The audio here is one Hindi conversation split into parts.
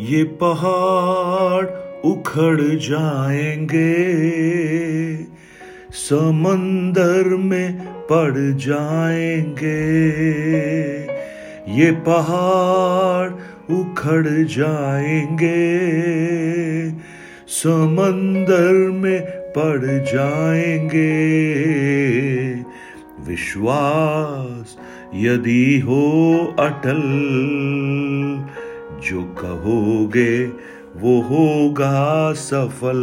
ये पहाड़ उखड़ जाएँगे, समंदर में पड़ जाएँगे। ये पहाड़ उखड़ जाएँगे, समंदर में पड़ जाएँगे। विश्वास यदि हो अटल जो कहोगे वो होगा सफल।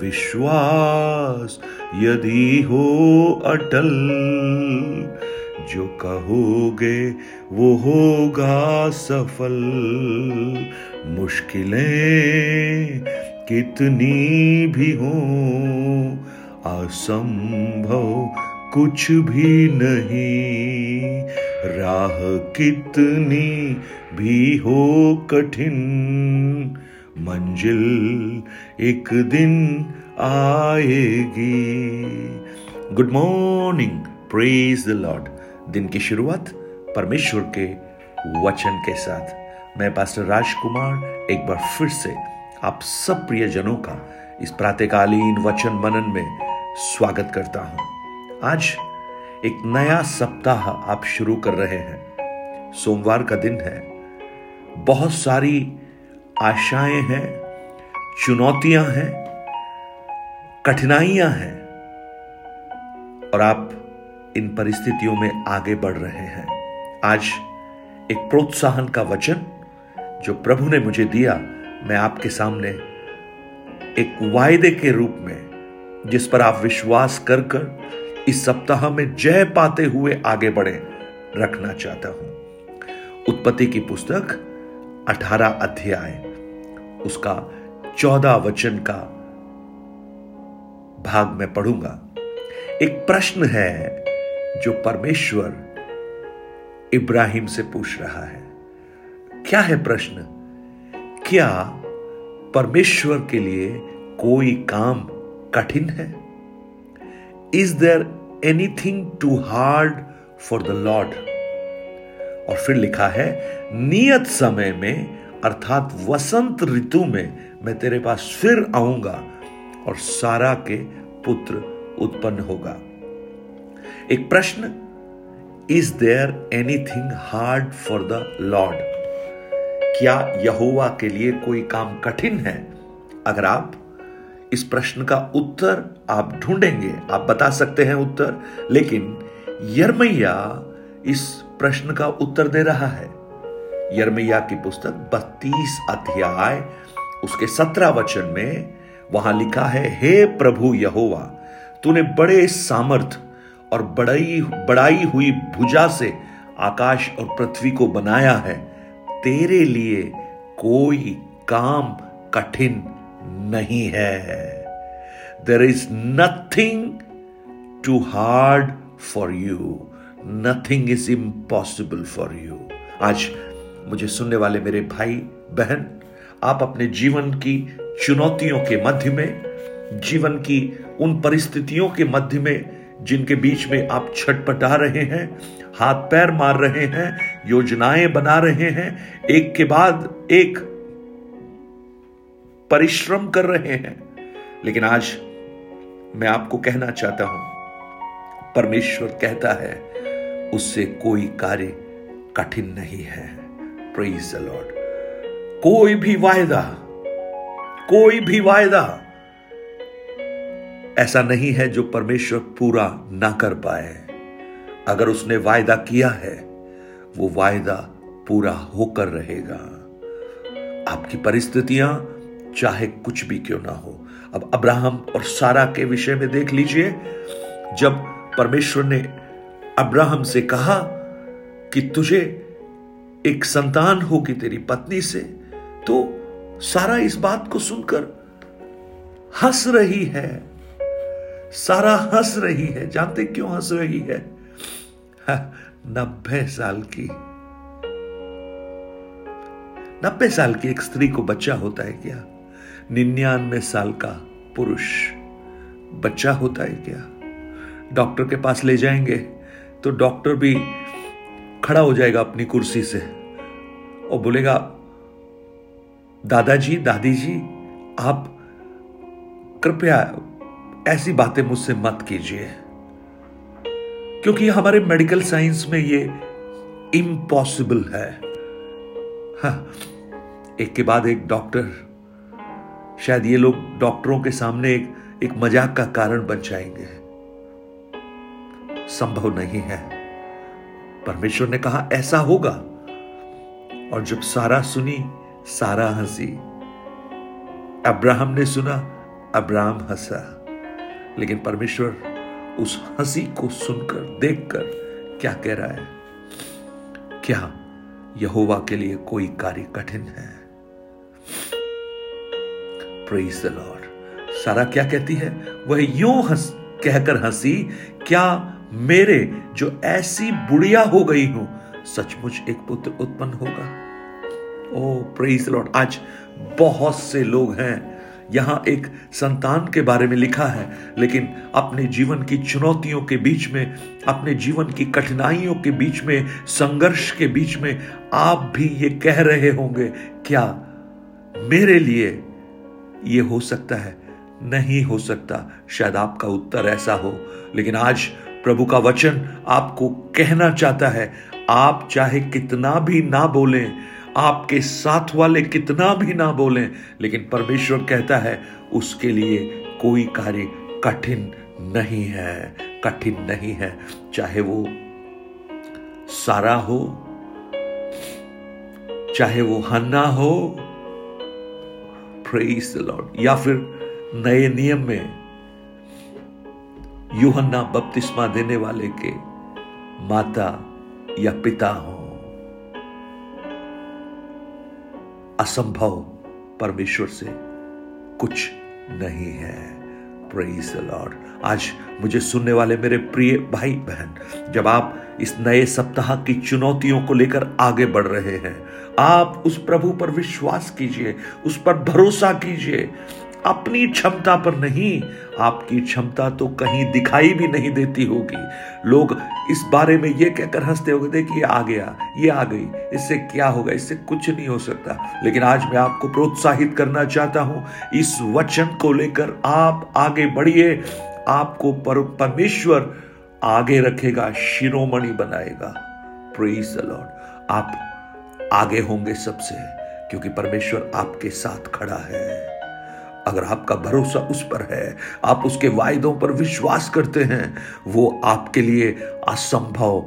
विश्वास यदि हो अटल, जो कहोगे वो होगा सफल। मुश्किलें कितनी भी हो, असंभव कुछ भी नहीं। राह कितनी भी हो कठिन। मंजिल एक दिन आएगी। Good morning praise the Lord दिन की शुरुआत परमेश्वर के वचन के साथ। मैं पास्टर राजकुमार एक बार फिर से आप सब प्रियजनों का इस प्रातकालीन वचन मनन में स्वागत करता हूँ। आज एक नया सप्ताह आप शुरू कर रहे हैं। सोमवार का दिन है। बहुत सारी आशाएँ हैं, चुनौतियाँ हैं, कठिनाइयाँ हैं, और आप इन परिस्थितियों में आगे बढ़ रहे हैं। आज एक प्रोत्साहन का वचन जो प्रभु ने मुझे दिया, मैं आपके सामने एक वायदे के रूप में, जिस पर आप विश्वास कर कर इस सप्ताह में जय पाते हुए आगे बढ़े, रखना चाहता हूँ। उत्पत्ति की पुस्तक 18 अध्याय, उसका 14 वचन का भाग में पढ़ूँगा। एक प्रश्न है जो परमेश्वर इब्राहिम से पूछ रहा है। क्या है प्रश्न? क्या परमेश्वर के लिए कोई काम कठिन है? Is there anything too hard for the Lord और फिर लिखा है, नियत समय में, अर्थात वसंत ऋतु में, मैं तेरे पास फिर आऊँगा और सारा के पुत्र उत्पन्न होगा। एक प्रश्न is there anything hard for the Lord क्या यहोवा के लिए कोई काम कठिन है? अगर आप इस प्रश्न का उत्तर आप ढूंढेंगे, आप बता सकते हैं उत्तर, लेकिन यरमैया इस प्रश्न का उत्तर दे रहा है। यरमैया की पुस्तक बत्तीस अध्याय, उसके सत्रह वचन में वहाँ लिखा है, हे प्रभु यहोवा, तूने बड़े सामर्थ और बड़ाई बड़ाई हुई भुजा से आकाश और पृथ्वी को बनाया है। तेरे लिए कोई काम कठिन नहीं है। There is nothing too hard for you nothing is impossible for you आज मुझे सुनने वाले मेरे भाई, बहन, आप अपने जीवन की चुनौतियों के मध्य में, जीवन की उन परिस्थितियों के मध्य में, जिनके बीच में आप छटपटा रहे हैं, हाथ पैर मार रहे हैं, योजनाएँ बना रहे हैं, एक के बाद एक परिश्रम कर रहे हैं। लेकिन आज मैं आपको कहना चाहता हूँ, परमेश्वर कहता है, उससे कोई कार्य कठिन नहीं है। प्रेज द लॉर्ड कोई भी वायदा, कोई भी वायदा ऐसा नहीं है जो परमेश्वर पूरा ना कर पाए। अगर उसने वायदा किया है, वो वायदा पूरा होकर रहेगा। आपकी परिस्थितियाँ चाहे कुछ भी क्यों ना हो। अब अब्राहम और सारा के विषय में देख लीजिए। जब परमेश्वर ने अब्राहम से कहा कि तुझे एक संतान होगी तेरी पत्नी से तो सारा इस बात को सुनकर हंस रही है। सारा हंस रही है। जानते क्यों हंस रही है? नब्बे साल की। नब्बे साल की एक स्त्री को बच्चा होता है क्या? निन्यानवे साल का पुरुष। बच्चा होता है क्या? डॉक्टर के पास ले जाएँगे तो डॉक्टर भी खड़ा हो जाएगा अपनी कुर्सी से और बोलेगा दादाजी दादी जी आप कृपया ऐसी बातें मुझसे मत कीजिए। क्योंकि हमारे मेडिकल साइंस में ये इम्पॉसिबल है। हाँ, एक के बाद एक डॉक्टर शायद ये लोग डॉक्टरों के सामने एक एक मज़ाक का कारण बन जाएँगे। संभव नहीं है। परमेश्वर ने कहा, ऐसा होगा। और जब सारा सुनी, सारा हँसी। अब्राहम ने सुना, अब्राहम हंसा। लेकिन परमेश्वर उस हँसी को सुनकर, देखकर क्या कह रहा है? क्या यहोवा के लिए कोई कार्य कठिन है? प्रेज द लॉर्ड सारा क्या कहती है? वह यूँ हंस, कहकर हँसी, क्या मेरे जो ऐसी बुढ़िया हो गई हूँ, सचमुच एक पुत्र उत्पन्न होगा? ओ प्रेज लॉर्ड आज बहुत से लोग हैं। यहाँ एक संतान के बारे में लिखा है, लेकिन अपने जीवन की चुनौतियों के बीच में, अपने जीवन की कठिनाइयों के बीच में, संघर्ष के बीच में, आप भी ये कह रहे होंगे, क्या मेरे लिए ये हो सकता है, नहीं हो सकता। शायद आपका उत्तर ऐसा हो। लेकिन आज प्रभु का वचन आपको कहना चाहता है, आप चाहे कितना भी ना बोलें, आपके साथ वाले कितना भी ना बोलें, लेकिन परमेश्वर कहता है, उसके लिए कोई कार्य कठिन नहीं है, कठिन नहीं है। चाहे वो सारा हो, चाहे वो हन्ना हो प्रेज द लॉर्ड या फिर नए नियम में यूहन्ना बपतिस्मा देने वाले के माता या पिता हो असंभव परमेश्वर से कुछ नहीं है प्रेज द लॉर्ड आज मुझे सुनने वाले मेरे प्रिय भाई बहन जब आप इस नए सप्ताह की चुनौतियों को लेकर आगे बढ़ रहे हैं आप उस प्रभु पर विश्वास कीजिए उस पर भरोसा कीजिए। अपनी क्षमता पर नहीं आपकी क्षमता तो कहीं दिखाई भी नहीं देती होगी। लोग इस बारे में ये कहकर हँसते होंगे देखिए आ गया ये आ गई इससे क्या होगा इससे कुछ नहीं हो सकता। लेकिन आज मैं आपको प्रोत्साहित करना चाहता हूँ इस वचन को लेकर आप आगे बढ़िए आपको पर, परमेश्वर आगे रखेगा शिरोमणि बनाएगा। प्रेज द लॉर्ड आप आगे होंगे सबसे, क्योंकि परमेश्वर आपके साथ खड़ा है। अगर आपका भरोसा उस पर है, आप उसके वायदों पर विश्वास करते हैं, वो आपके लिए असंभव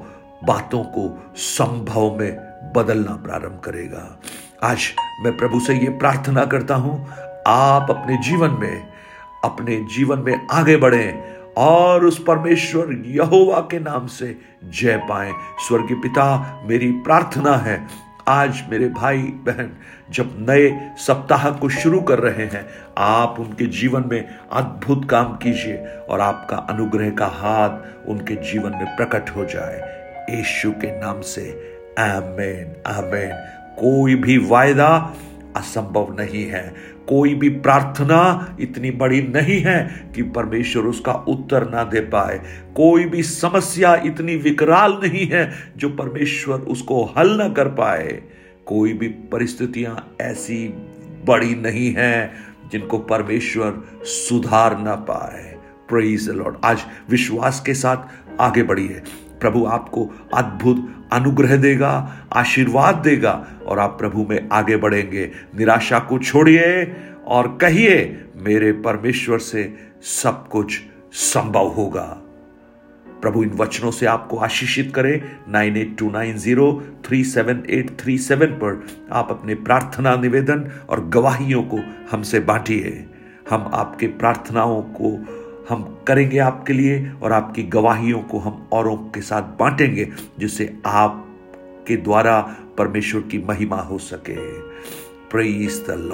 बातों को संभव में बदलना प्रारंभ करेगा। आज मैं प्रभु से ये प्रार्थना करता हूँ, आप अपने जीवन में, अपने जीवन में आगे बढ़ें और उस परमेश्वर यहोवा के नाम से जय पाए। स्वर्गीय पिता, मेरी प्रार्थना है आज मेरे भाई बहन जब नए सप्ताह को शुरू कर रहे हैं, आप उनके जीवन में अद्भुत काम कीजिए और आपका अनुग्रह का हाथ उनके जीवन में प्रकट हो जाए। यीशु के नाम से, आमेन आमेन। कोई भी वायदा असंभव नहीं है। कोई भी प्रार्थना इतनी बड़ी नहीं है कि परमेश्वर उसका उत्तर ना दे पाए। कोई भी समस्या इतनी विकराल नहीं है जो परमेश्वर उसको हल ना कर पाए। कोई भी परिस्थितियाँ ऐसी बड़ी नहीं है जिनको परमेश्वर सुधार ना पाए। प्रेज लॉर्ड आज विश्वास के साथ आगे बढ़िए। प्रभु आपको अद्भुत अनुग्रह देगा, आशीर्वाद देगा और आप प्रभु में आगे बढ़ेंगे। निराशा को छोड़िए और कहिए, मेरे परमेश्वर से सब कुछ संभव होगा। प्रभु, इन वचनों से आपको आशीषित करे। Nine eight two nine zero three seven eight three seven पर आप अपने प्रार्थना निवेदन और गवाहियों को हमसे बांटिए। हम आपके प्रार्थनाओं को हम करेंगे आपके लिए और आपकी गवाहियों को हम औरों के साथ बांटेंगे, जिससे आप के द्वारा परमेश्वर की महिमा हो सके। Praise the Lord